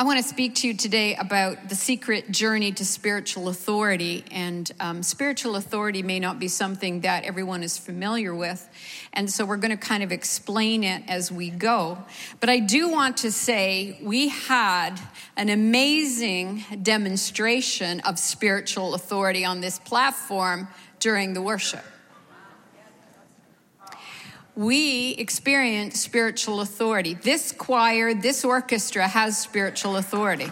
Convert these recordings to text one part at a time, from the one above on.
I want to speak to you today about the secret journey to spiritual authority. And um, spiritual authority may not be something that everyone is familiar with. And so we're going to kind of explain it as we go. But I do want to say we had an amazing demonstration of spiritual authority on this platform during the worship we experience spiritual authority. This choir, this orchestra has spiritual authority.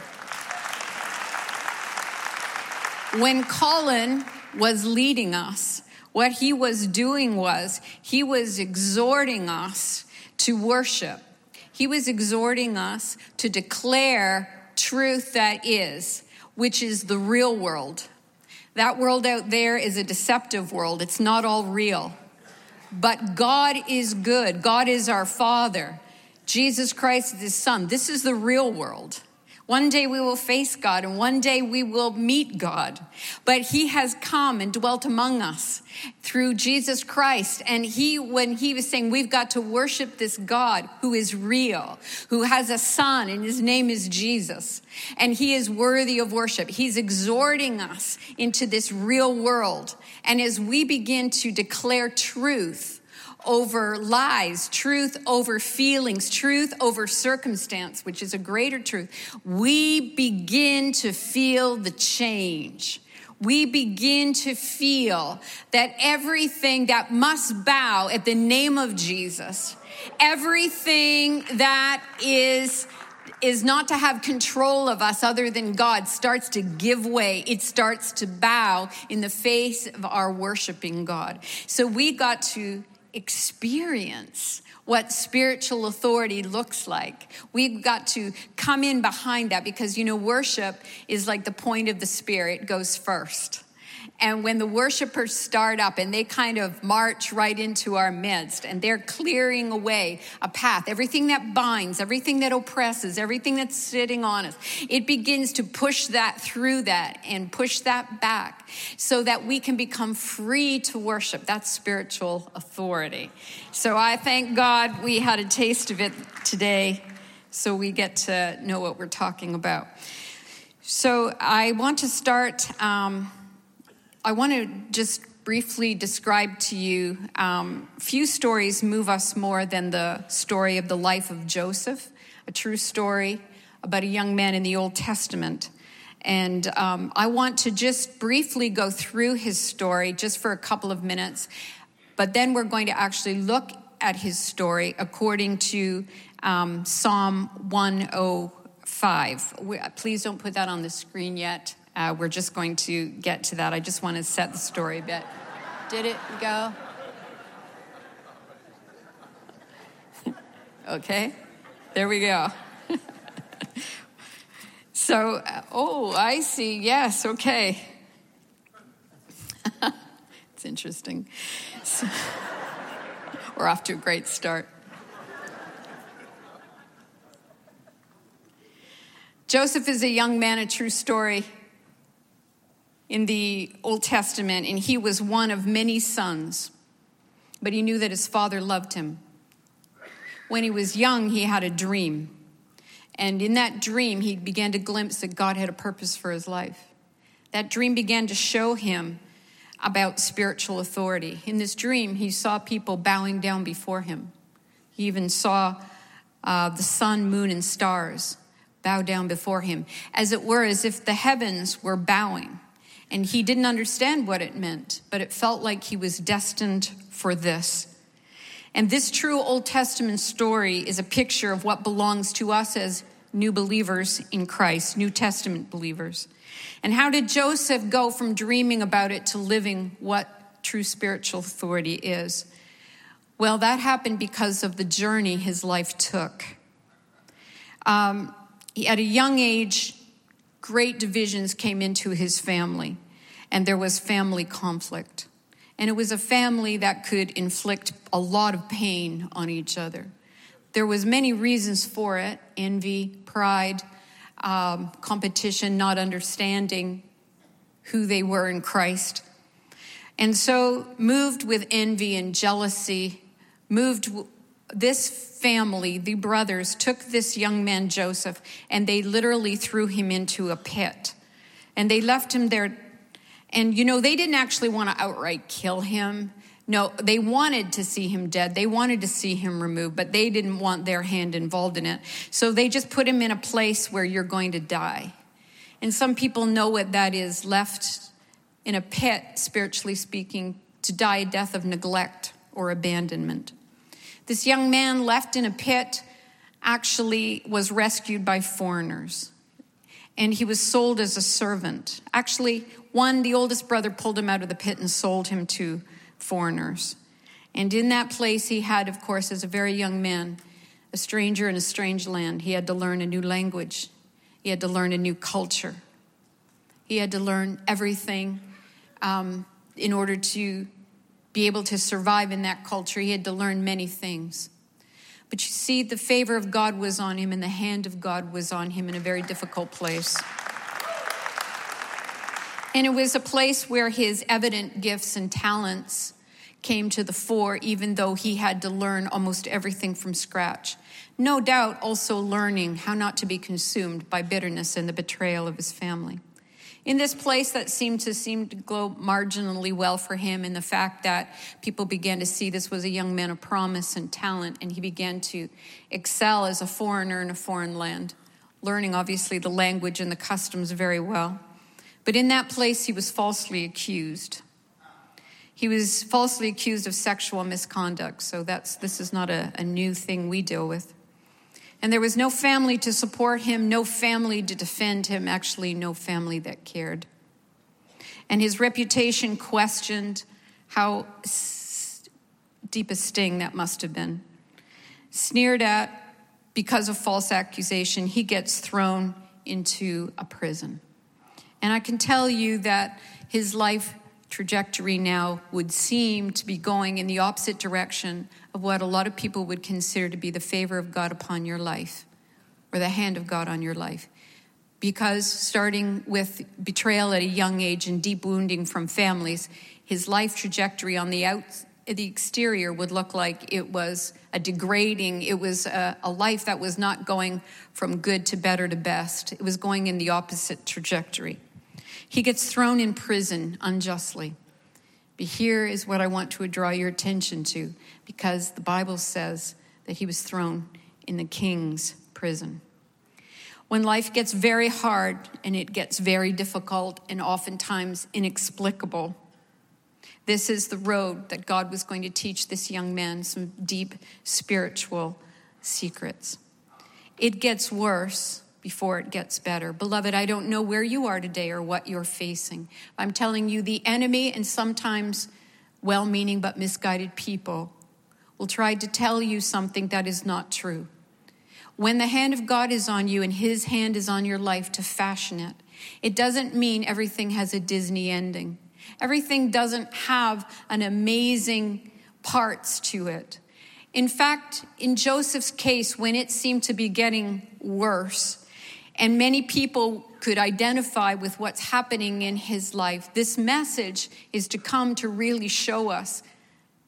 When Colin was leading us, what he was doing was he was exhorting us to worship. He was exhorting us to declare truth that is, which is the real world. That world out there is a deceptive world, it's not all real. But God is good. God is our Father. Jesus Christ is His Son. This is the real world. One day we will face God and one day we will meet God. But He has come and dwelt among us through Jesus Christ. And He, when He was saying we've got to worship this God who is real, who has a Son and His name is Jesus, and He is worthy of worship, He's exhorting us into this real world. And as we begin to declare truth, over lies, truth over feelings, truth over circumstance, which is a greater truth, we begin to feel the change. We begin to feel that everything that must bow at the name of Jesus, everything that is is not to have control of us other than God starts to give way. It starts to bow in the face of our worshiping God. So we got to experience what spiritual authority looks like. We've got to come in behind that because, you know, worship is like the point of the Spirit goes first. And when the worshipers start up and they kind of march right into our midst and they're clearing away a path, everything that binds, everything that oppresses, everything that's sitting on us, it begins to push that through that and push that back so that we can become free to worship. That's spiritual authority. So I thank God we had a taste of it today so we get to know what we're talking about. So I want to start. Um, I want to just briefly describe to you um, few stories move us more than the story of the life of Joseph, a true story about a young man in the Old Testament. And um, I want to just briefly go through his story just for a couple of minutes, but then we're going to actually look at his story according to um, Psalm 105. Please don't put that on the screen yet. Uh, we're just going to get to that. I just want to set the story a bit. Did it go? okay, there we go. so, uh, oh, I see. Yes, okay. it's interesting. So, we're off to a great start. Joseph is a young man, a true story in the Old Testament, and he was one of many sons, but he knew that his father loved him. When he was young, he had a dream. And in that dream, he began to glimpse that God had a purpose for his life. That dream began to show him about spiritual authority. In this dream, he saw people bowing down before him. He even saw uh, the sun, moon, and stars bow down before him, as it were, as if the heavens were bowing. And he didn't understand what it meant, but it felt like he was destined for this. And this true Old Testament story is a picture of what belongs to us as new believers in Christ, New Testament believers. And how did Joseph go from dreaming about it to living what true spiritual authority is? Well, that happened because of the journey his life took. Um, at a young age, great divisions came into his family, and there was family conflict. And it was a family that could inflict a lot of pain on each other. There was many reasons for it envy, pride, um, competition, not understanding who they were in Christ. And so, moved with envy and jealousy, moved this family, the brothers, took this young man, Joseph, and they literally threw him into a pit. And they left him there. And, you know, they didn't actually want to outright kill him. No, they wanted to see him dead. They wanted to see him removed, but they didn't want their hand involved in it. So they just put him in a place where you're going to die. And some people know what that is left in a pit, spiritually speaking, to die a death of neglect or abandonment. This young man left in a pit actually was rescued by foreigners and he was sold as a servant. Actually, one, the oldest brother pulled him out of the pit and sold him to foreigners. And in that place, he had, of course, as a very young man, a stranger in a strange land. He had to learn a new language, he had to learn a new culture, he had to learn everything um, in order to be able to survive in that culture. He had to learn many things. But you see, the favor of God was on him, and the hand of God was on him in a very difficult place. And it was a place where his evident gifts and talents came to the fore, even though he had to learn almost everything from scratch. No doubt also learning how not to be consumed by bitterness and the betrayal of his family. In this place that seemed to seem to go marginally well for him, in the fact that people began to see this was a young man of promise and talent, and he began to excel as a foreigner in a foreign land, learning obviously the language and the customs very well. But in that place, he was falsely accused. He was falsely accused of sexual misconduct, so that's, this is not a, a new thing we deal with. And there was no family to support him, no family to defend him, actually, no family that cared. And his reputation questioned how deep a sting that must have been. Sneered at because of false accusation, he gets thrown into a prison. And I can tell you that his life trajectory now would seem to be going in the opposite direction of what a lot of people would consider to be the favor of God upon your life or the hand of God on your life. Because starting with betrayal at a young age and deep wounding from families, his life trajectory on the out, the exterior would look like it was a degrading, it was a, a life that was not going from good to better to best. It was going in the opposite trajectory. He gets thrown in prison unjustly. But here is what I want to draw your attention to because the Bible says that he was thrown in the king's prison. When life gets very hard and it gets very difficult and oftentimes inexplicable, this is the road that God was going to teach this young man some deep spiritual secrets. It gets worse before it gets better. Beloved, I don't know where you are today or what you're facing. I'm telling you, the enemy and sometimes well meaning but misguided people will try to tell you something that is not true. When the hand of God is on you and his hand is on your life to fashion it, it doesn't mean everything has a Disney ending. Everything doesn't have an amazing parts to it. In fact, in Joseph's case, when it seemed to be getting worse, and many people could identify with what's happening in his life. This message is to come to really show us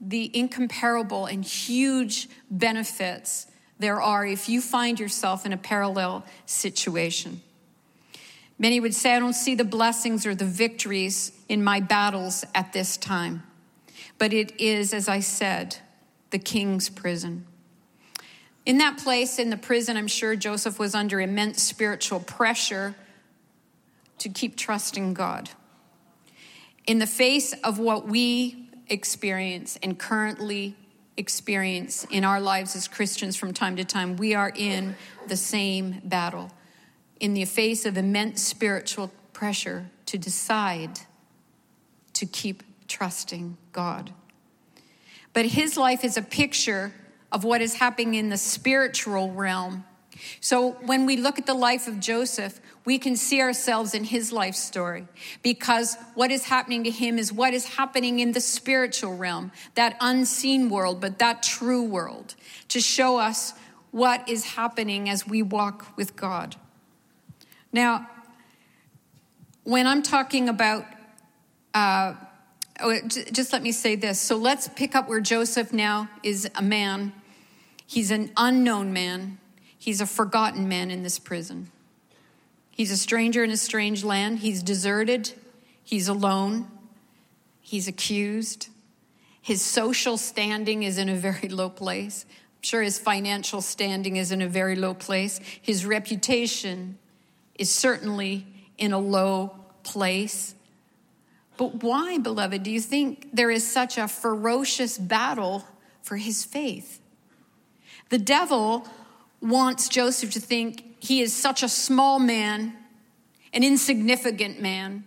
the incomparable and huge benefits there are if you find yourself in a parallel situation. Many would say, I don't see the blessings or the victories in my battles at this time. But it is, as I said, the king's prison. In that place, in the prison, I'm sure Joseph was under immense spiritual pressure to keep trusting God. In the face of what we experience and currently experience in our lives as Christians from time to time, we are in the same battle. In the face of immense spiritual pressure to decide to keep trusting God. But his life is a picture of what is happening in the spiritual realm. So when we look at the life of Joseph, we can see ourselves in his life story because what is happening to him is what is happening in the spiritual realm, that unseen world, but that true world, to show us what is happening as we walk with God. Now, when I'm talking about, uh, oh, just let me say this. So let's pick up where Joseph now is a man He's an unknown man. He's a forgotten man in this prison. He's a stranger in a strange land. He's deserted. He's alone. He's accused. His social standing is in a very low place. I'm sure his financial standing is in a very low place. His reputation is certainly in a low place. But why, beloved, do you think there is such a ferocious battle for his faith? The devil wants Joseph to think he is such a small man, an insignificant man,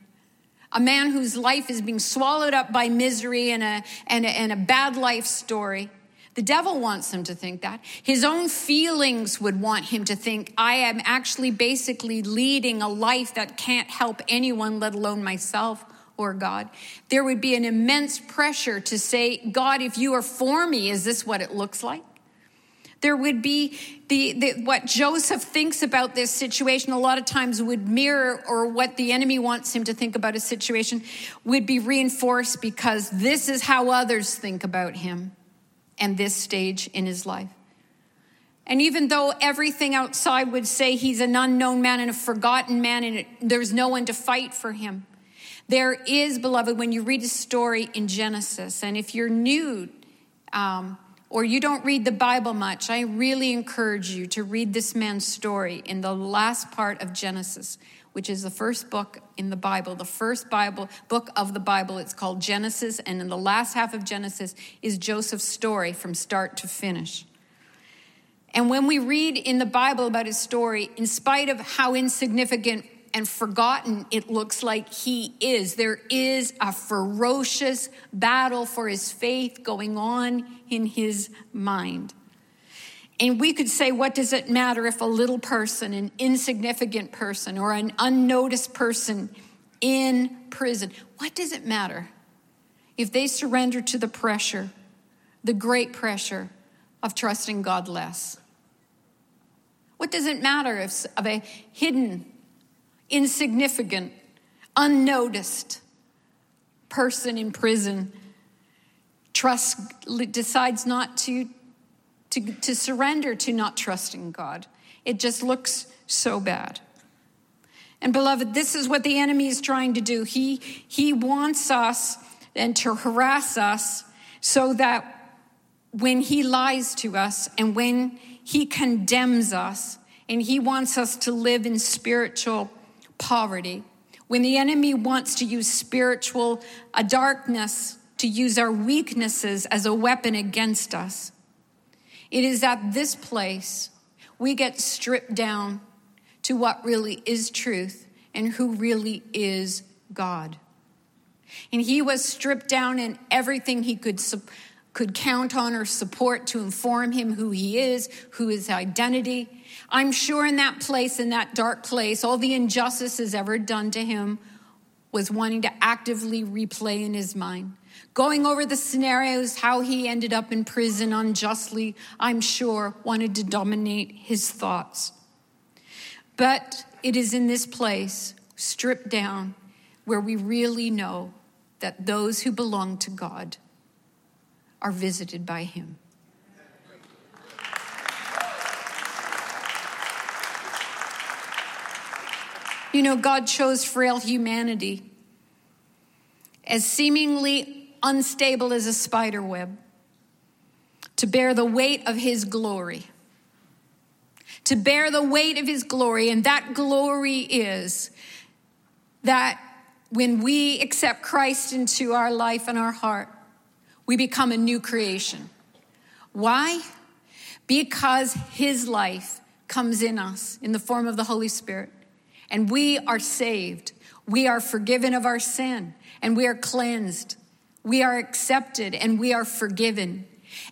a man whose life is being swallowed up by misery and a, and a, and a bad life story. The devil wants him to think that. His own feelings would want him to think, I am actually basically leading a life that can't help anyone, let alone myself or God. There would be an immense pressure to say, God, if you are for me, is this what it looks like? There would be the, the, what Joseph thinks about this situation a lot of times would mirror or what the enemy wants him to think about a situation would be reinforced because this is how others think about him and this stage in his life. And even though everything outside would say he's an unknown man and a forgotten man and there's no one to fight for him, there is, beloved, when you read a story in Genesis, and if you're new um, or you don't read the Bible much, I really encourage you to read this man's story in the last part of Genesis, which is the first book in the Bible, the first Bible book of the Bible. It's called Genesis, and in the last half of Genesis is Joseph's story from start to finish. And when we read in the Bible about his story, in spite of how insignificant and forgotten it looks like he is. There is a ferocious battle for his faith going on in his mind. And we could say, what does it matter if a little person, an insignificant person, or an unnoticed person in prison, what does it matter if they surrender to the pressure, the great pressure of trusting God less? What does it matter if of a hidden insignificant, unnoticed person in prison trusts, decides not to, to, to surrender to not trusting God. It just looks so bad. And beloved, this is what the enemy is trying to do. He, he wants us and to harass us so that when he lies to us and when he condemns us and he wants us to live in spiritual poverty, when the enemy wants to use spiritual a darkness to use our weaknesses as a weapon against us, it is at this place we get stripped down to what really is truth and who really is God. And he was stripped down in everything he could could count on or support to inform him who he is, who his identity. I'm sure in that place, in that dark place, all the injustices ever done to him was wanting to actively replay in his mind. Going over the scenarios, how he ended up in prison unjustly, I'm sure wanted to dominate his thoughts. But it is in this place, stripped down, where we really know that those who belong to God are visited by Him. You know, God chose frail humanity as seemingly unstable as a spider web to bear the weight of His glory. To bear the weight of His glory, and that glory is that when we accept Christ into our life and our heart, we become a new creation. Why? Because His life comes in us in the form of the Holy Spirit, and we are saved. We are forgiven of our sin, and we are cleansed. We are accepted, and we are forgiven.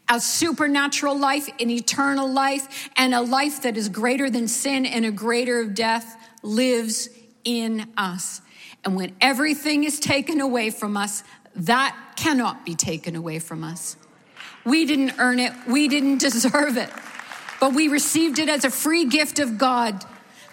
A supernatural life, an eternal life, and a life that is greater than sin and a greater of death lives in us. And when everything is taken away from us, that cannot be taken away from us. We didn't earn it, we didn't deserve it, but we received it as a free gift of God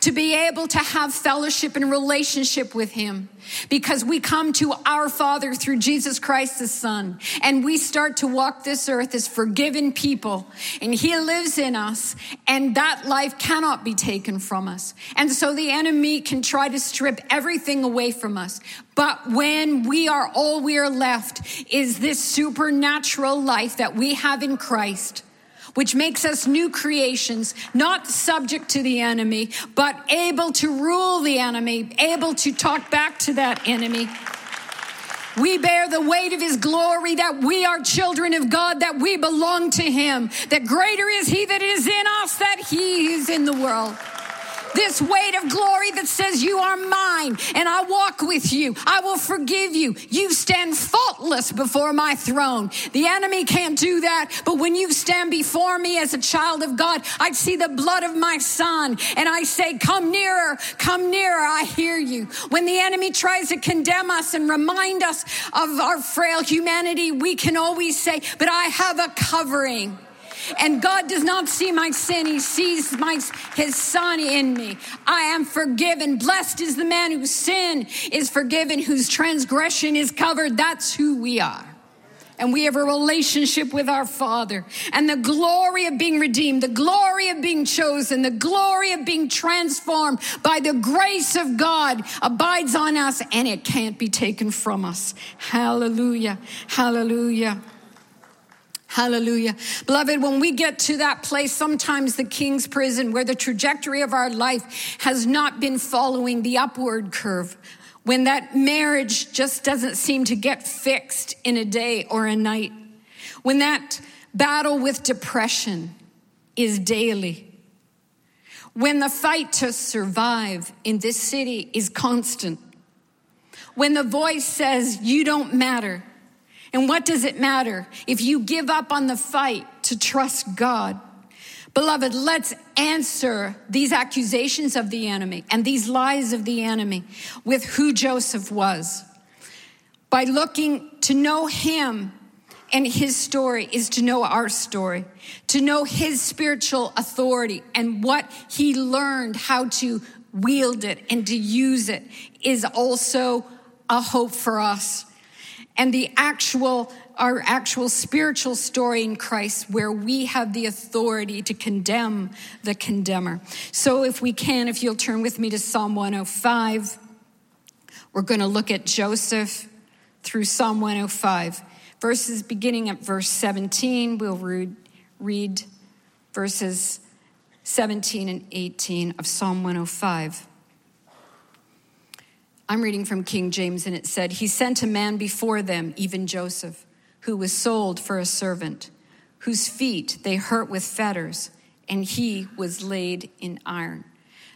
to be able to have fellowship and relationship with Him because we come to our Father through Jesus Christ the Son and we start to walk this earth as forgiven people and He lives in us and that life cannot be taken from us. And so the enemy can try to strip everything away from us. But when we are all we are left is this supernatural life that we have in Christ which makes us new creations, not subject to the enemy, but able to rule the enemy, able to talk back to that enemy. We bear the weight of his glory that we are children of God, that we belong to him, that greater is he that is in us, that he is in the world this weight of glory that says, You are mine, and I walk with you. I will forgive you. You stand faultless before my throne. The enemy can't do that, but when you stand before me as a child of God, I see the blood of my son, and I say, Come nearer, come nearer. I hear you. When the enemy tries to condemn us and remind us of our frail humanity, we can always say, But I have a covering. And God does not see my sin, He sees my, His Son in me. I am forgiven. Blessed is the man whose sin is forgiven, whose transgression is covered. That's who we are and we have a relationship with our Father. And the glory of being redeemed, the glory of being chosen, the glory of being transformed by the grace of God abides on us and it can't be taken from us. Hallelujah. Hallelujah. Hallelujah. Beloved, when we get to that place, sometimes the king's prison, where the trajectory of our life has not been following the upward curve, when that marriage just doesn't seem to get fixed in a day or a night, when that battle with depression is daily, when the fight to survive in this city is constant, when the voice says, You don't matter and what does it matter if you give up on the fight to trust God? Beloved, let's answer these accusations of the enemy and these lies of the enemy with who Joseph was. By looking to know him and his story is to know our story, to know his spiritual authority and what he learned how to wield it and to use it is also a hope for us and the actual our actual spiritual story in Christ where we have the authority to condemn the condemner. So if we can if you'll turn with me to Psalm 105 we're going to look at Joseph through Psalm 105 verses beginning at verse 17 we'll read, read verses 17 and 18 of Psalm 105 I'm reading from King James, and it said, He sent a man before them, even Joseph, who was sold for a servant, whose feet they hurt with fetters, and he was laid in iron.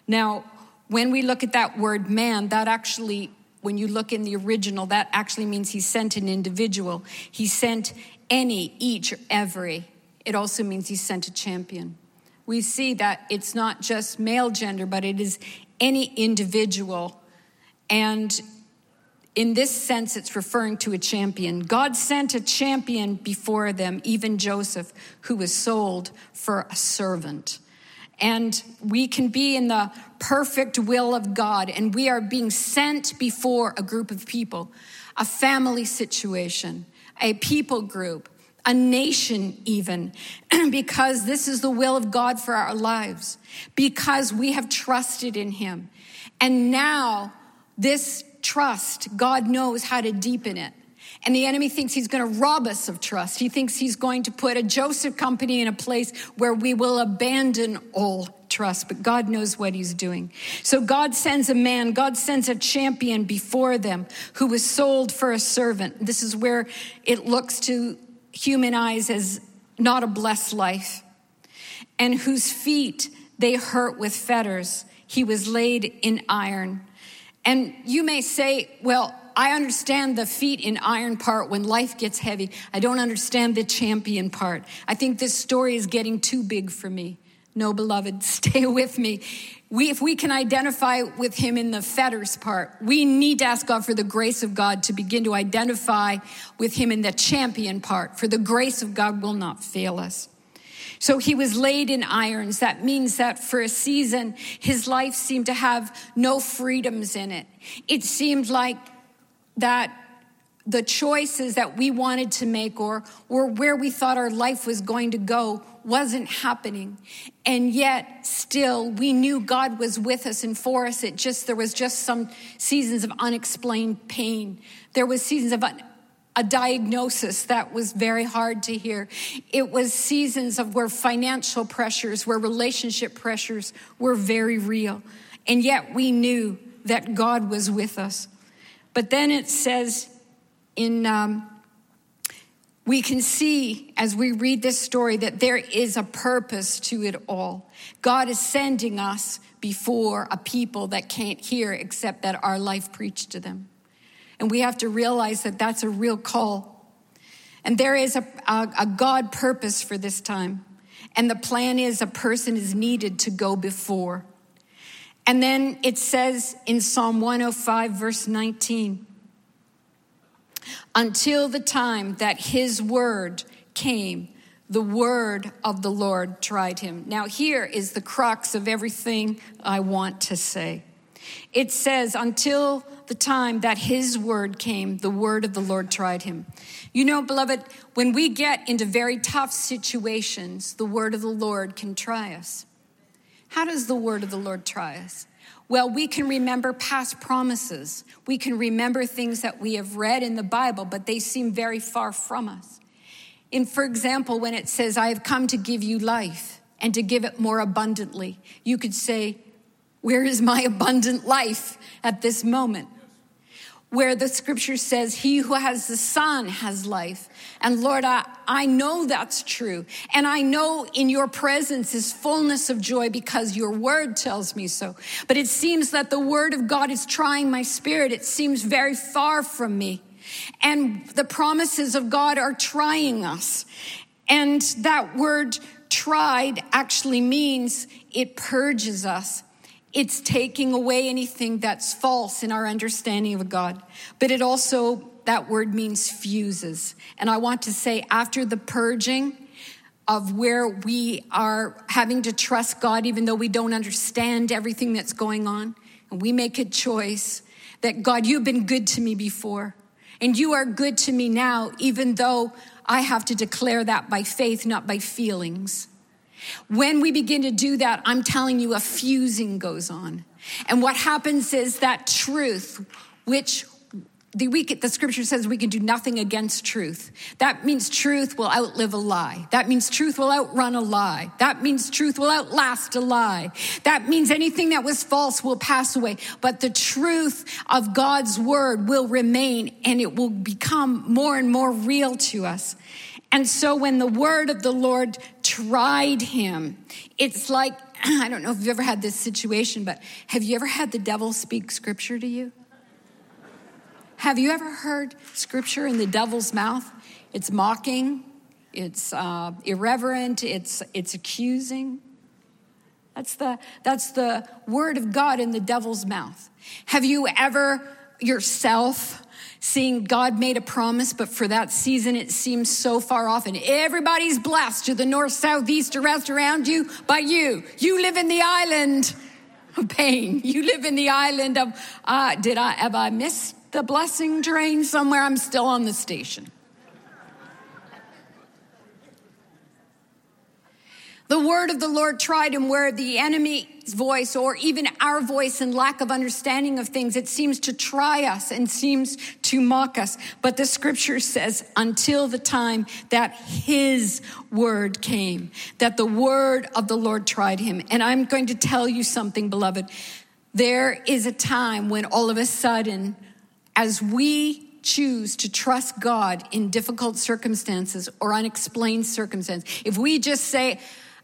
Now, when we look at that word man, that actually, when you look in the original, that actually means he sent an individual. He sent any, each, every. It also means he sent a champion. We see that it's not just male gender, but it is any individual and in this sense, it's referring to a champion. God sent a champion before them, even Joseph, who was sold for a servant. And we can be in the perfect will of God, and we are being sent before a group of people, a family situation, a people group, a nation, even, because this is the will of God for our lives, because we have trusted in Him. And now, this trust, God knows how to deepen it. And the enemy thinks he's going to rob us of trust. He thinks he's going to put a Joseph company in a place where we will abandon all trust, but God knows what he's doing. So God sends a man, God sends a champion before them who was sold for a servant. This is where it looks to human eyes as not a blessed life, and whose feet they hurt with fetters. He was laid in iron. And you may say, well, I understand the feet in iron part when life gets heavy. I don't understand the champion part. I think this story is getting too big for me. No, beloved, stay with me. We, if we can identify with him in the fetters part, we need to ask God for the grace of God to begin to identify with him in the champion part, for the grace of God will not fail us. So he was laid in irons. That means that for a season, his life seemed to have no freedoms in it. It seemed like that the choices that we wanted to make or, or where we thought our life was going to go wasn't happening. And yet still we knew God was with us and for us. It just, there was just some seasons of unexplained pain. There was seasons of a diagnosis that was very hard to hear. It was seasons of where financial pressures, where relationship pressures were very real. And yet we knew that God was with us. But then it says in, um, we can see as we read this story that there is a purpose to it all. God is sending us before a people that can't hear except that our life preached to them. And we have to realize that that's a real call. And there is a, a, a God purpose for this time. And the plan is a person is needed to go before. And then it says in Psalm 105, verse 19, until the time that his word came, the word of the Lord tried him. Now, here is the crux of everything I want to say. It says, until the time that his word came, the word of the Lord tried him. You know, beloved, when we get into very tough situations, the word of the Lord can try us. How does the word of the Lord try us? Well, we can remember past promises. We can remember things that we have read in the Bible, but they seem very far from us. In, for example, when it says, I have come to give you life and to give it more abundantly, you could say, Where is my abundant life at this moment? Where the scripture says, He who has the Son has life. And Lord, I, I know that's true. And I know in your presence is fullness of joy because your word tells me so. But it seems that the word of God is trying my spirit. It seems very far from me. And the promises of God are trying us. And that word tried actually means it purges us. It's taking away anything that's false in our understanding of God. But it also, that word means fuses. And I want to say, after the purging, of where we are having to trust God, even though we don't understand everything that's going on. And we make a choice that God, you've been good to me before, and you are good to me now, even though I have to declare that by faith, not by feelings. When we begin to do that, I'm telling you, a fusing goes on. And what happens is that truth, which the, we, the scripture says we can do nothing against truth. That means truth will outlive a lie. That means truth will outrun a lie. That means truth will outlast a lie. That means anything that was false will pass away. But the truth of God's word will remain and it will become more and more real to us. And so when the word of the Lord tried him, it's like, I don't know if you've ever had this situation, but have you ever had the devil speak scripture to you? Have you ever heard scripture in the devil's mouth? It's mocking, it's uh, irreverent, it's, it's accusing. That's the, that's the word of God in the devil's mouth. Have you ever yourself seeing God made a promise, but for that season it seems so far off, and everybody's blessed to the north, south, east, or west around you, but you, you live in the island of pain. You live in the island of, uh, did I, have I missed the blessing train somewhere? I'm still on the station. The word of the Lord tried him where the enemy's voice or even our voice and lack of understanding of things, it seems to try us and seems to mock us. But the scripture says until the time that his word came, that the word of the Lord tried him. And I'm going to tell you something, beloved. There is a time when all of a sudden, as we choose to trust God in difficult circumstances or unexplained circumstances, if we just say,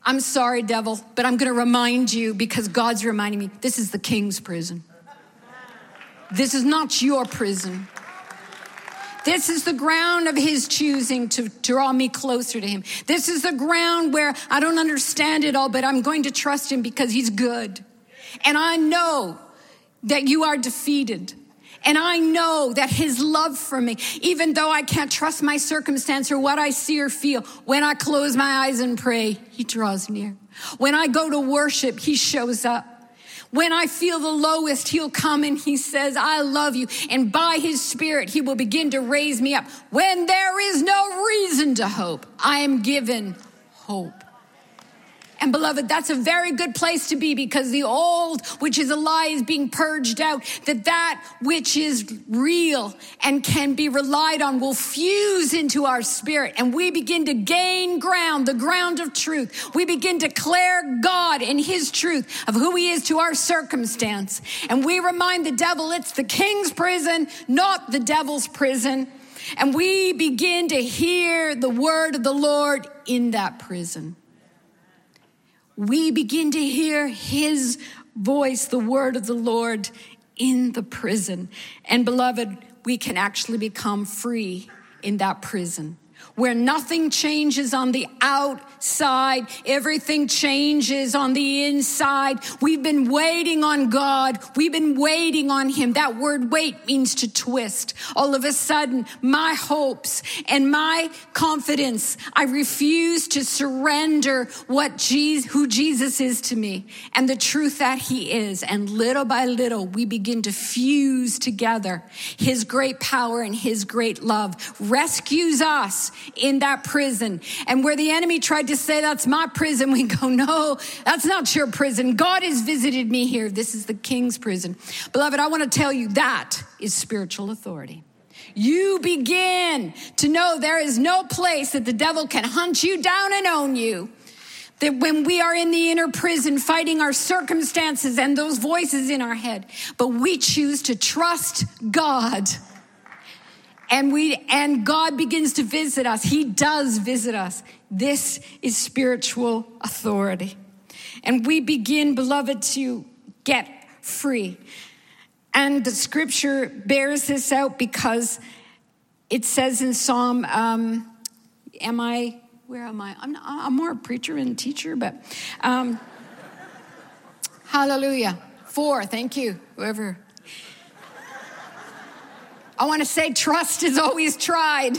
I'm sorry, devil, but I'm going to remind you because God's reminding me this is the king's prison. This is not your prison. This is the ground of his choosing to draw me closer to him. This is the ground where I don't understand it all, but I'm going to trust him because he's good. And I know that you are defeated And I know that his love for me, even though I can't trust my circumstance or what I see or feel, when I close my eyes and pray, he draws near. When I go to worship, he shows up. When I feel the lowest, he'll come and he says, I love you. And by his spirit, he will begin to raise me up. When there is no reason to hope, I am given hope. And beloved, that's a very good place to be because the old, which is a lie, is being purged out. That that which is real and can be relied on will fuse into our spirit. And we begin to gain ground, the ground of truth. We begin to declare God and his truth of who he is to our circumstance. And we remind the devil it's the king's prison, not the devil's prison. And we begin to hear the word of the Lord in that prison we begin to hear his voice, the word of the Lord in the prison. And beloved, we can actually become free in that prison where nothing changes on the outside, everything changes on the inside. We've been waiting on God. We've been waiting on Him. That word wait means to twist. All of a sudden, my hopes and my confidence, I refuse to surrender what Jesus, who Jesus is to me and the truth that He is. And little by little, we begin to fuse together His great power and His great love rescues us in that prison. And where the enemy tried to say, that's my prison, we go, no, that's not your prison. God has visited me here. This is the king's prison. Beloved, I want to tell you that is spiritual authority. You begin to know there is no place that the devil can hunt you down and own you. That when we are in the inner prison fighting our circumstances and those voices in our head, but we choose to trust God and we and God begins to visit us. He does visit us. This is spiritual authority. And we begin, beloved, to get free. And the scripture bears this out because it says in Psalm, um, am I, where am I? I'm, not, I'm more a preacher and teacher, but um, hallelujah. Four, thank you, whoever I want to say trust is always tried.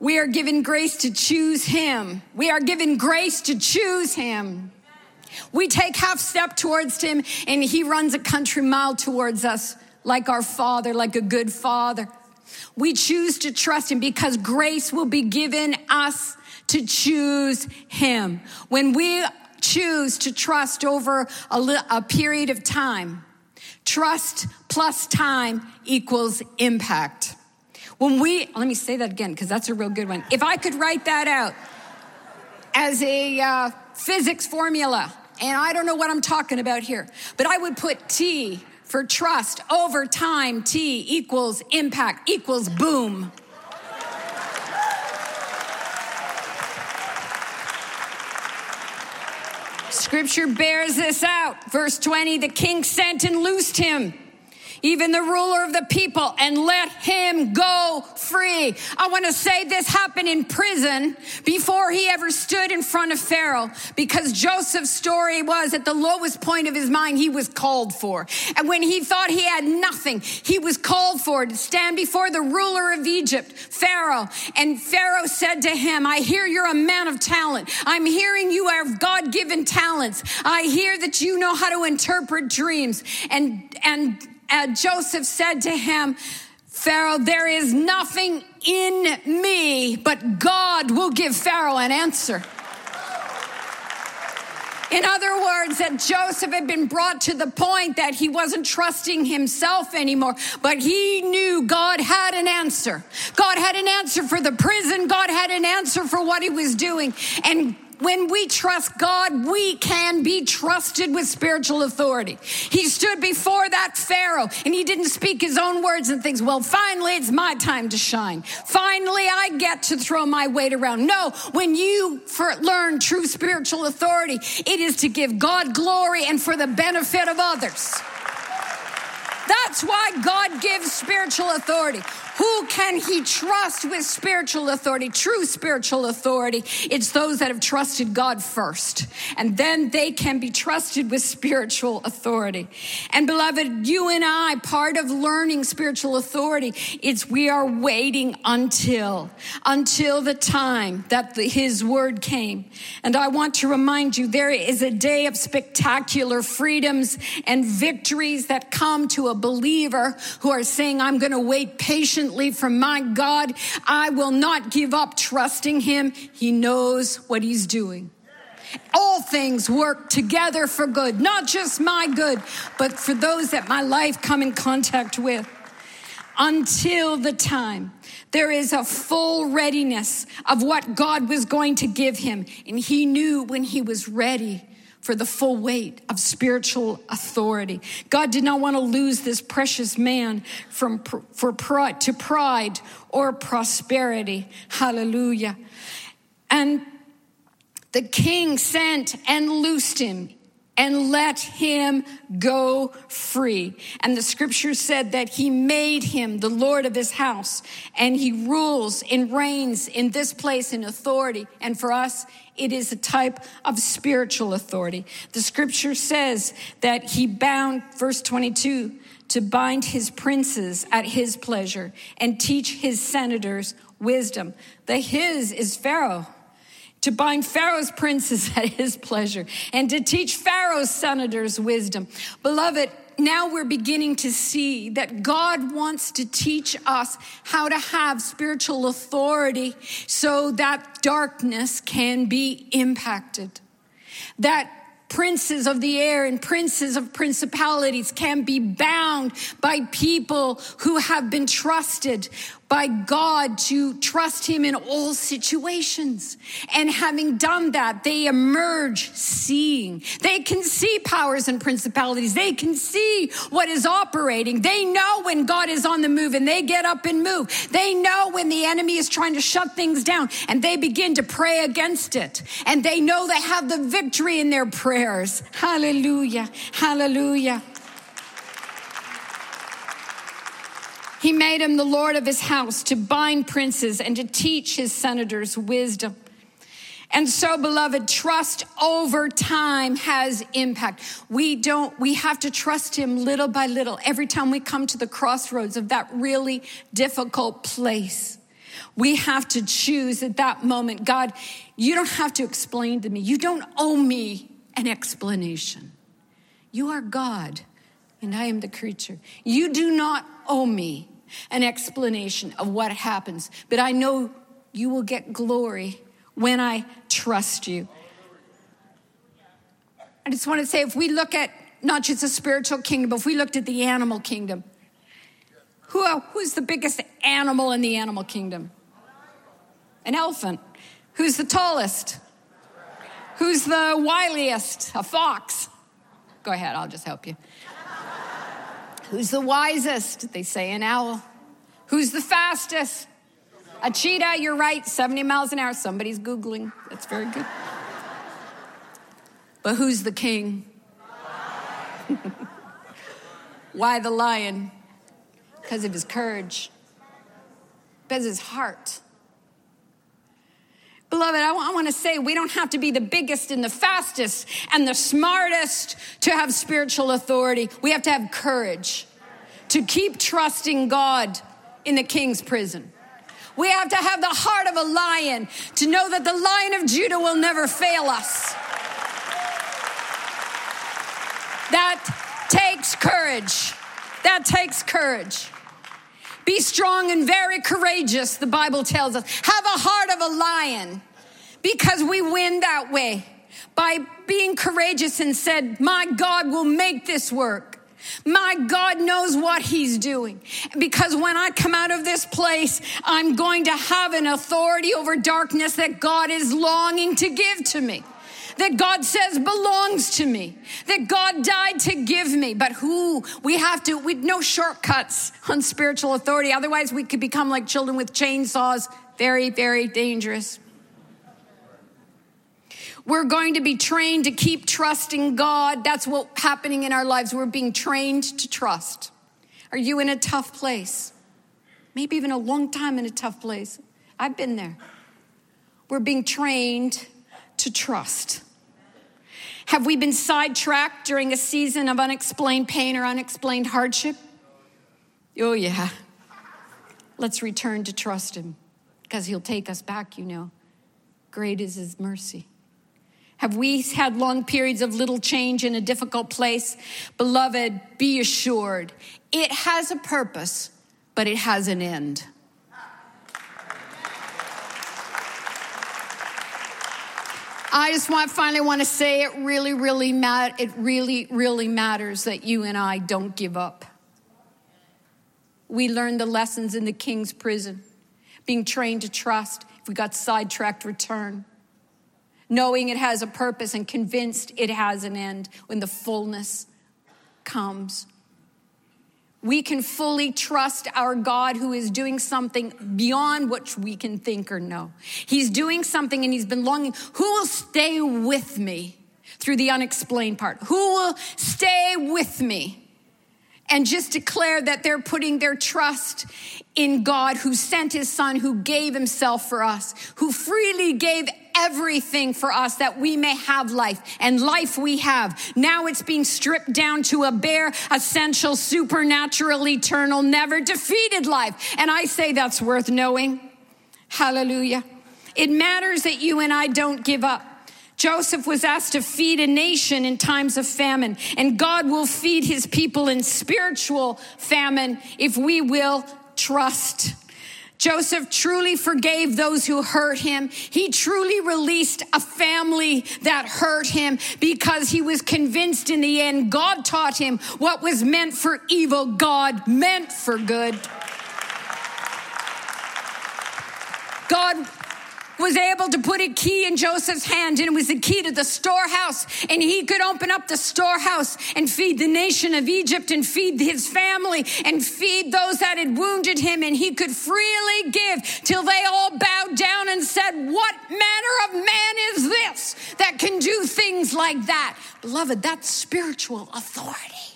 We are given grace to choose Him. We are given grace to choose Him. We take half step towards Him and He runs a country mile towards us like our Father, like a good Father. We choose to trust Him because grace will be given us to choose Him. When we choose to trust over a, a period of time, Trust plus time equals impact. When we, let me say that again because that's a real good one. If I could write that out as a uh, physics formula, and I don't know what I'm talking about here, but I would put T for trust over time, T equals impact equals boom. Scripture bears this out. Verse 20 the king sent and loosed him even the ruler of the people, and let him go free. I want to say this happened in prison before he ever stood in front of Pharaoh because Joseph's story was at the lowest point of his mind, he was called for. And when he thought he had nothing, he was called for to stand before the ruler of Egypt, Pharaoh. And Pharaoh said to him, I hear you're a man of talent. I'm hearing you have God given talents. I hear that you know how to interpret dreams. And, and Joseph said to him, Pharaoh, there is nothing in me, but God will give Pharaoh an answer. In other words, that Joseph had been brought to the point that he wasn't trusting himself anymore, but he knew God had an answer. God had an answer for the prison. God had an answer for what he was doing. And when we trust God, we can be trusted with spiritual authority. He stood before that Pharaoh and he didn't speak his own words and things. Well, finally, it's my time to shine. Finally, I get to throw my weight around. No, when you learn true spiritual authority, it is to give God glory and for the benefit of others. That's why God gives spiritual authority. Who can he trust with spiritual authority, true spiritual authority? It's those that have trusted God first, and then they can be trusted with spiritual authority. And beloved, you and I, part of learning spiritual authority, it's we are waiting until, until the time that the, his word came. And I want to remind you, there is a day of spectacular freedoms and victories that come to a believer who are saying, I'm going to wait patiently for my God. I will not give up trusting him. He knows what he's doing. All things work together for good, not just my good, but for those that my life come in contact with. Until the time there is a full readiness of what God was going to give him. And he knew when he was ready for the full weight of spiritual authority. God did not want to lose this precious man from for pride to pride or prosperity. Hallelujah. And the king sent and loosed him and let him go free. And the scripture said that he made him the Lord of his house and he rules and reigns in this place in authority. And for us, it is a type of spiritual authority. The scripture says that he bound, verse 22, to bind his princes at his pleasure and teach his senators wisdom. The his is Pharaoh to bind Pharaoh's princes at his pleasure, and to teach Pharaoh's senators wisdom. Beloved, now we're beginning to see that God wants to teach us how to have spiritual authority so that darkness can be impacted. That princes of the air and princes of principalities can be bound by people who have been trusted by God to trust Him in all situations. And having done that, they emerge seeing. They can see powers and principalities. They can see what is operating. They know when God is on the move and they get up and move. They know when the enemy is trying to shut things down and they begin to pray against it. And they know they have the victory in their prayers. Hallelujah. Hallelujah. He made him the Lord of his house to bind princes and to teach his senators wisdom. And so, beloved, trust over time has impact. We don't, we have to trust him little by little every time we come to the crossroads of that really difficult place. We have to choose at that moment, God, you don't have to explain to me. You don't owe me an explanation. You are God, and I am the creature. You do not owe me an explanation of what happens, but I know you will get glory when I trust you. I just want to say if we look at not just the spiritual kingdom, but if we looked at the animal kingdom, who, who's the biggest animal in the animal kingdom? An elephant. Who's the tallest? Who's the wiliest? A fox. Go ahead, I'll just help you. Who's the wisest? They say an owl. Who's the fastest? A cheetah, you're right, 70 miles an hour. Somebody's Googling. That's very good. But who's the king? Why the lion? Because of his courage, because his heart. Beloved, I want to say we don't have to be the biggest and the fastest and the smartest to have spiritual authority. We have to have courage to keep trusting God in the king's prison. We have to have the heart of a lion to know that the lion of Judah will never fail us. That takes courage. That takes courage. Be strong and very courageous, the Bible tells us. Have a heart of a lion because we win that way by being courageous and said, My God will make this work. My God knows what He's doing. Because when I come out of this place, I'm going to have an authority over darkness that God is longing to give to me that God says belongs to me, that God died to give me. But who we have to, we no shortcuts on spiritual authority. Otherwise, we could become like children with chainsaws. Very, very dangerous. We're going to be trained to keep trusting God. That's what's happening in our lives. We're being trained to trust. Are you in a tough place? maybe even a long time in a tough place. I've been there. We're being trained to trust. Have we been sidetracked during a season of unexplained pain or unexplained hardship? Oh, yeah. Let's return to trust Him because He'll take us back, you know. Great is His mercy. Have we had long periods of little change in a difficult place? Beloved, be assured it has a purpose, but it has an end. I just want finally want to say it really, really mat- it really, really matters that you and I don't give up. We learned the lessons in the king's prison, being trained to trust. If we got sidetracked, return. Knowing it has a purpose and convinced it has an end when the fullness comes we can fully trust our God who is doing something beyond what we can think or know. He's doing something and he's been longing. Who will stay with me through the unexplained part? Who will stay with me? And just declare that they're putting their trust in God who sent his son, who gave himself for us, who freely gave everything for us that we may have life and life we have. Now it's being stripped down to a bare, essential, supernatural, eternal, never defeated life. And I say that's worth knowing. Hallelujah. It matters that you and I don't give up. Joseph was asked to feed a nation in times of famine, and God will feed his people in spiritual famine if we will trust Joseph truly forgave those who hurt him. He truly released a family that hurt him because he was convinced in the end God taught him what was meant for evil, God meant for good. God was able to put a key in Joseph's hand, and it was the key to the storehouse. And he could open up the storehouse and feed the nation of Egypt and feed his family and feed those that had wounded him. And he could freely give till they all bowed down and said, What manner of man is this that can do things like that? Beloved, that's spiritual authority.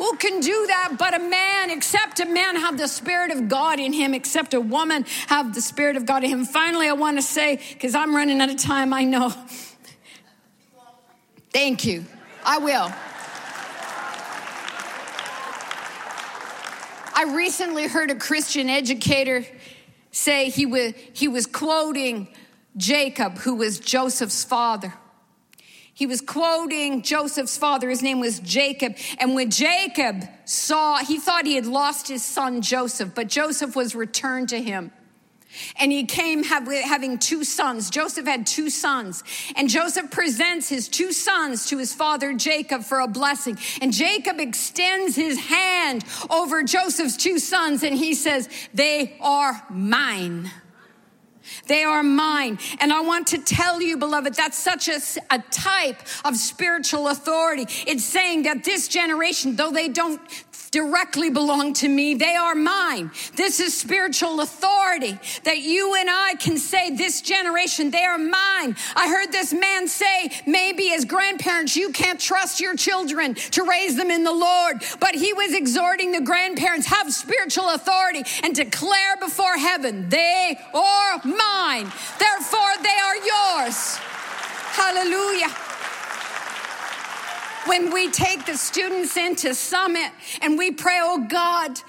Who can do that but a man? Except a man have the Spirit of God in him, except a woman have the Spirit of God in him. Finally, I want to say, because I'm running out of time, I know. Thank you. I will. I recently heard a Christian educator say he was, he was quoting Jacob, who was Joseph's father. He was quoting Joseph's father. His name was Jacob. And when Jacob saw, he thought he had lost his son Joseph, but Joseph was returned to him. And he came having two sons. Joseph had two sons. And Joseph presents his two sons to his father Jacob for a blessing. And Jacob extends his hand over Joseph's two sons and he says, They are mine. They are mine. And I want to tell you, beloved, that's such a, a type of spiritual authority. It's saying that this generation, though they don't directly belong to me. They are mine. This is spiritual authority that you and I can say, this generation, they are mine. I heard this man say, maybe as grandparents, you can't trust your children to raise them in the Lord. But he was exhorting the grandparents, have spiritual authority and declare before heaven, they are mine. Therefore, they are yours. Hallelujah when we take the students into Summit and we pray, oh God,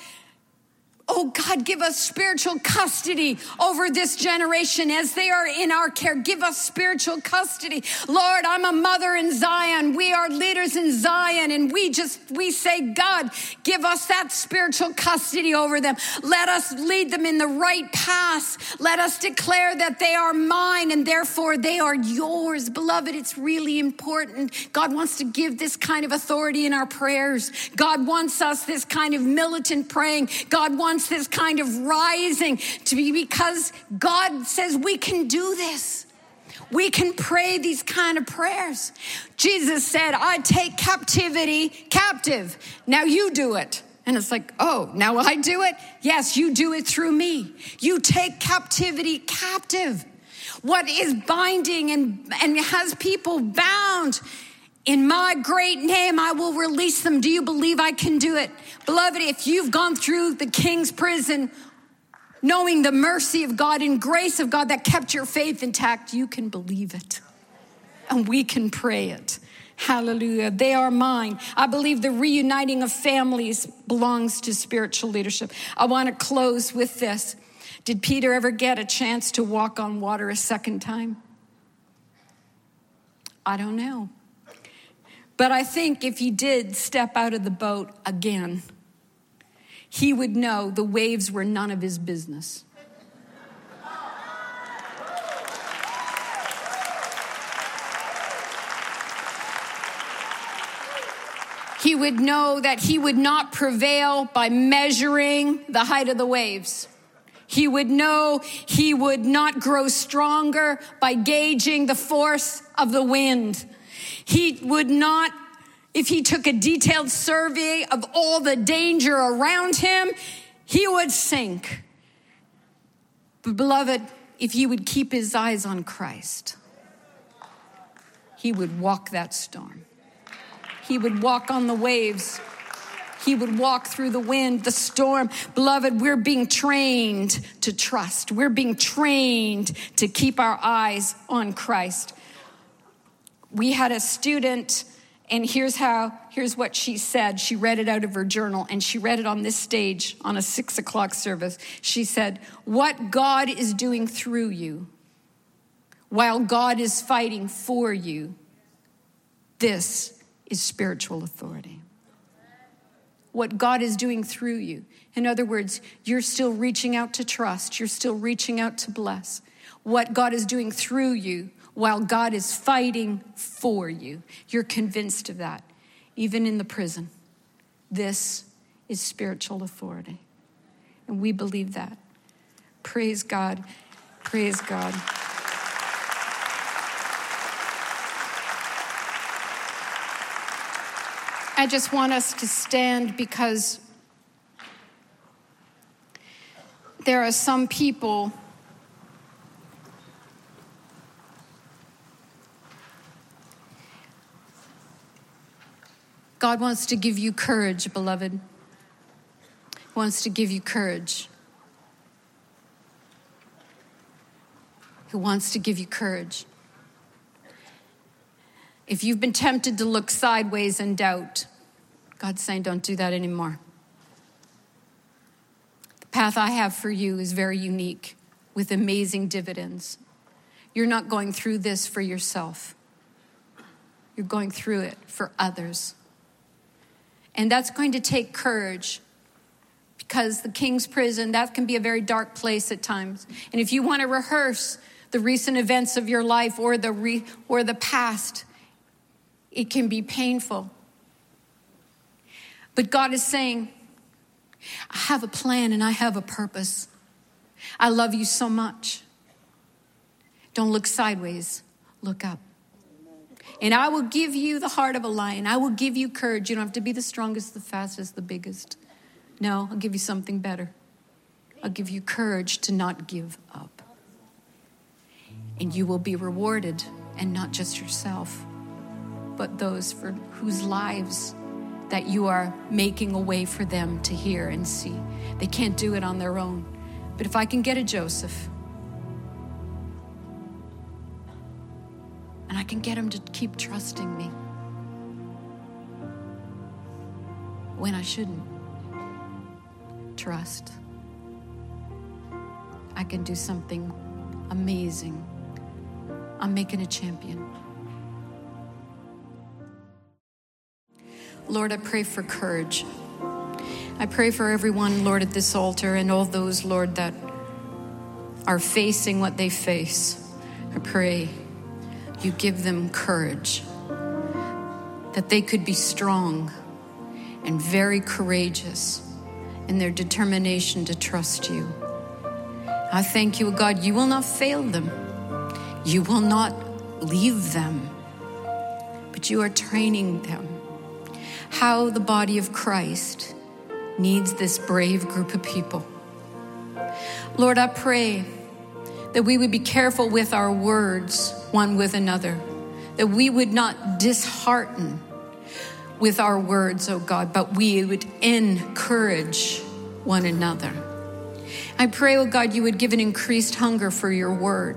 Oh God, give us spiritual custody over this generation as they are in our care. Give us spiritual custody. Lord, I'm a mother in Zion. We are leaders in Zion and we just, we say, God, give us that spiritual custody over them. Let us lead them in the right path. Let us declare that they are mine and therefore they are yours. Beloved, it's really important. God wants to give this kind of authority in our prayers. God wants us this kind of militant praying. God wants this kind of rising to be because God says we can do this. We can pray these kind of prayers. Jesus said, I take captivity captive. Now you do it. And it's like, oh, now I do it? Yes, you do it through me. You take captivity captive. What is binding and, and has people bound In my great name, I will release them. Do you believe I can do it? Beloved, if you've gone through the king's prison, knowing the mercy of God and grace of God that kept your faith intact, you can believe it. And we can pray it. Hallelujah. They are mine. I believe the reuniting of families belongs to spiritual leadership. I want to close with this. Did Peter ever get a chance to walk on water a second time? I don't know. But I think if he did step out of the boat again, he would know the waves were none of his business. He would know that he would not prevail by measuring the height of the waves. He would know he would not grow stronger by gauging the force of the wind. He would not, if he took a detailed survey of all the danger around him, he would sink. But, beloved, if he would keep his eyes on Christ, he would walk that storm. He would walk on the waves. He would walk through the wind, the storm. Beloved, we're being trained to trust. We're being trained to keep our eyes on Christ we had a student and here's how here's what she said. She read it out of her journal and she read it on this stage on a six o'clock service. She said what god is doing through you while god is fighting for you this is spiritual authority. What god is doing through you. In other words you're still reaching out to trust. You're still reaching out to bless. What god is doing through you while God is fighting for you. You're convinced of that, even in the prison. This is spiritual authority. And we believe that. Praise God. Praise God. I just want us to stand because there are some people God wants to give you courage, beloved. He wants to give you courage. He wants to give you courage. If you've been tempted to look sideways and doubt, God's saying, don't do that anymore. The path I have for you is very unique with amazing dividends. You're not going through this for yourself, you're going through it for others. And that's going to take courage because the king's prison, that can be a very dark place at times. And if you want to rehearse the recent events of your life or the, re, or the past, it can be painful. But God is saying, I have a plan and I have a purpose. I love you so much. Don't look sideways, look up. And I will give you the heart of a lion. I will give you courage. You don't have to be the strongest, the fastest, the biggest. No, I'll give you something better. I'll give you courage to not give up. And you will be rewarded, and not just yourself, but those for whose lives that you are making a way for them to hear and see. They can't do it on their own. But if I can get a Joseph, I can get him to keep trusting me when I shouldn't. Trust. I can do something amazing. I'm making a champion. Lord, I pray for courage. I pray for everyone, Lord, at this altar and all those, Lord, that are facing what they face. I pray you give them courage, that they could be strong and very courageous in their determination to trust you. I thank you, God, you will not fail them. You will not leave them, but you are training them. How the body of Christ needs this brave group of people. Lord, I pray that we would be careful with our words one with another, that we would not dishearten with our words, oh God, but we would encourage one another. I pray, oh God, you would give an increased hunger for your word,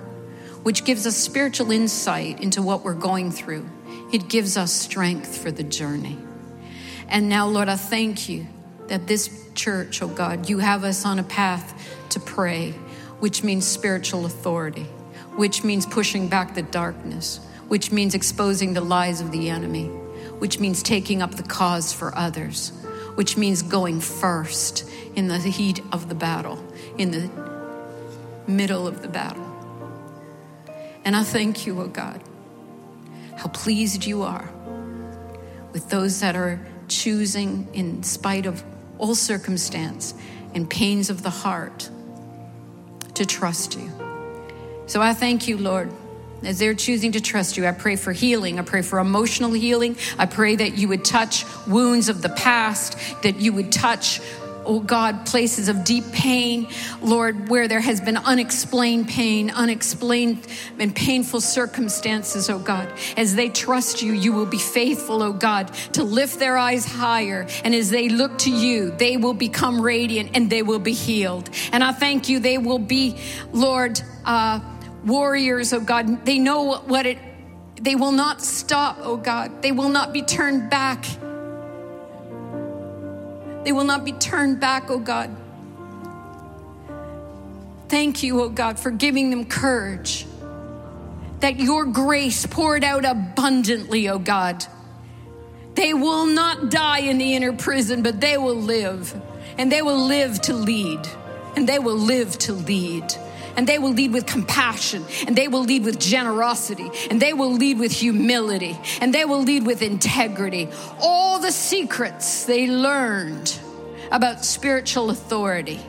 which gives us spiritual insight into what we're going through. It gives us strength for the journey. And now, Lord, I thank you that this church, oh God, you have us on a path to pray, which means spiritual authority, which means pushing back the darkness, which means exposing the lies of the enemy, which means taking up the cause for others, which means going first in the heat of the battle, in the middle of the battle. And I thank you, oh God, how pleased you are with those that are choosing, in spite of all circumstance and pains of the heart, to trust you. So I thank you, Lord. As they're choosing to trust you, I pray for healing. I pray for emotional healing. I pray that you would touch wounds of the past, that you would touch oh God, places of deep pain, Lord, where there has been unexplained pain, unexplained and painful circumstances, oh God. As they trust you, you will be faithful, oh God, to lift their eyes higher. And as they look to you, they will become radiant and they will be healed. And I thank you, they will be, Lord, uh, warriors, oh God. They know what it, they will not stop, oh God. They will not be turned back they will not be turned back, oh God. Thank you, oh God, for giving them courage. That your grace poured out abundantly, oh God. They will not die in the inner prison, but they will live. And they will live to lead. And they will live to lead and they will lead with compassion, and they will lead with generosity, and they will lead with humility, and they will lead with integrity. All the secrets they learned about spiritual authority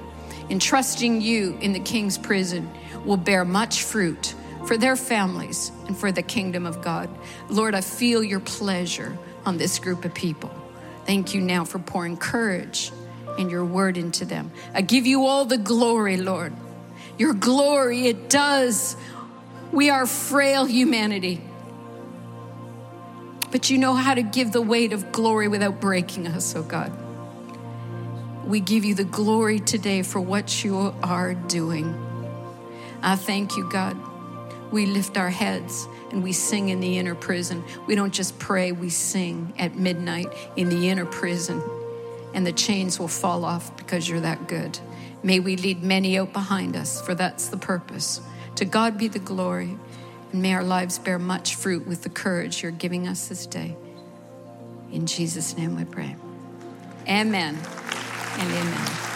in trusting you in the king's prison will bear much fruit for their families and for the kingdom of God. Lord, I feel your pleasure on this group of people. Thank you now for pouring courage and your word into them. I give you all the glory, Lord your glory. It does. We are frail humanity. But you know how to give the weight of glory without breaking us, oh God. We give you the glory today for what you are doing. I thank you, God. We lift our heads and we sing in the inner prison. We don't just pray, we sing at midnight in the inner prison. And the chains will fall off because you're that good. May we lead many out behind us, for that's the purpose. To God be the glory, and may our lives bear much fruit with the courage you're giving us this day. In Jesus' name we pray. Amen and amen.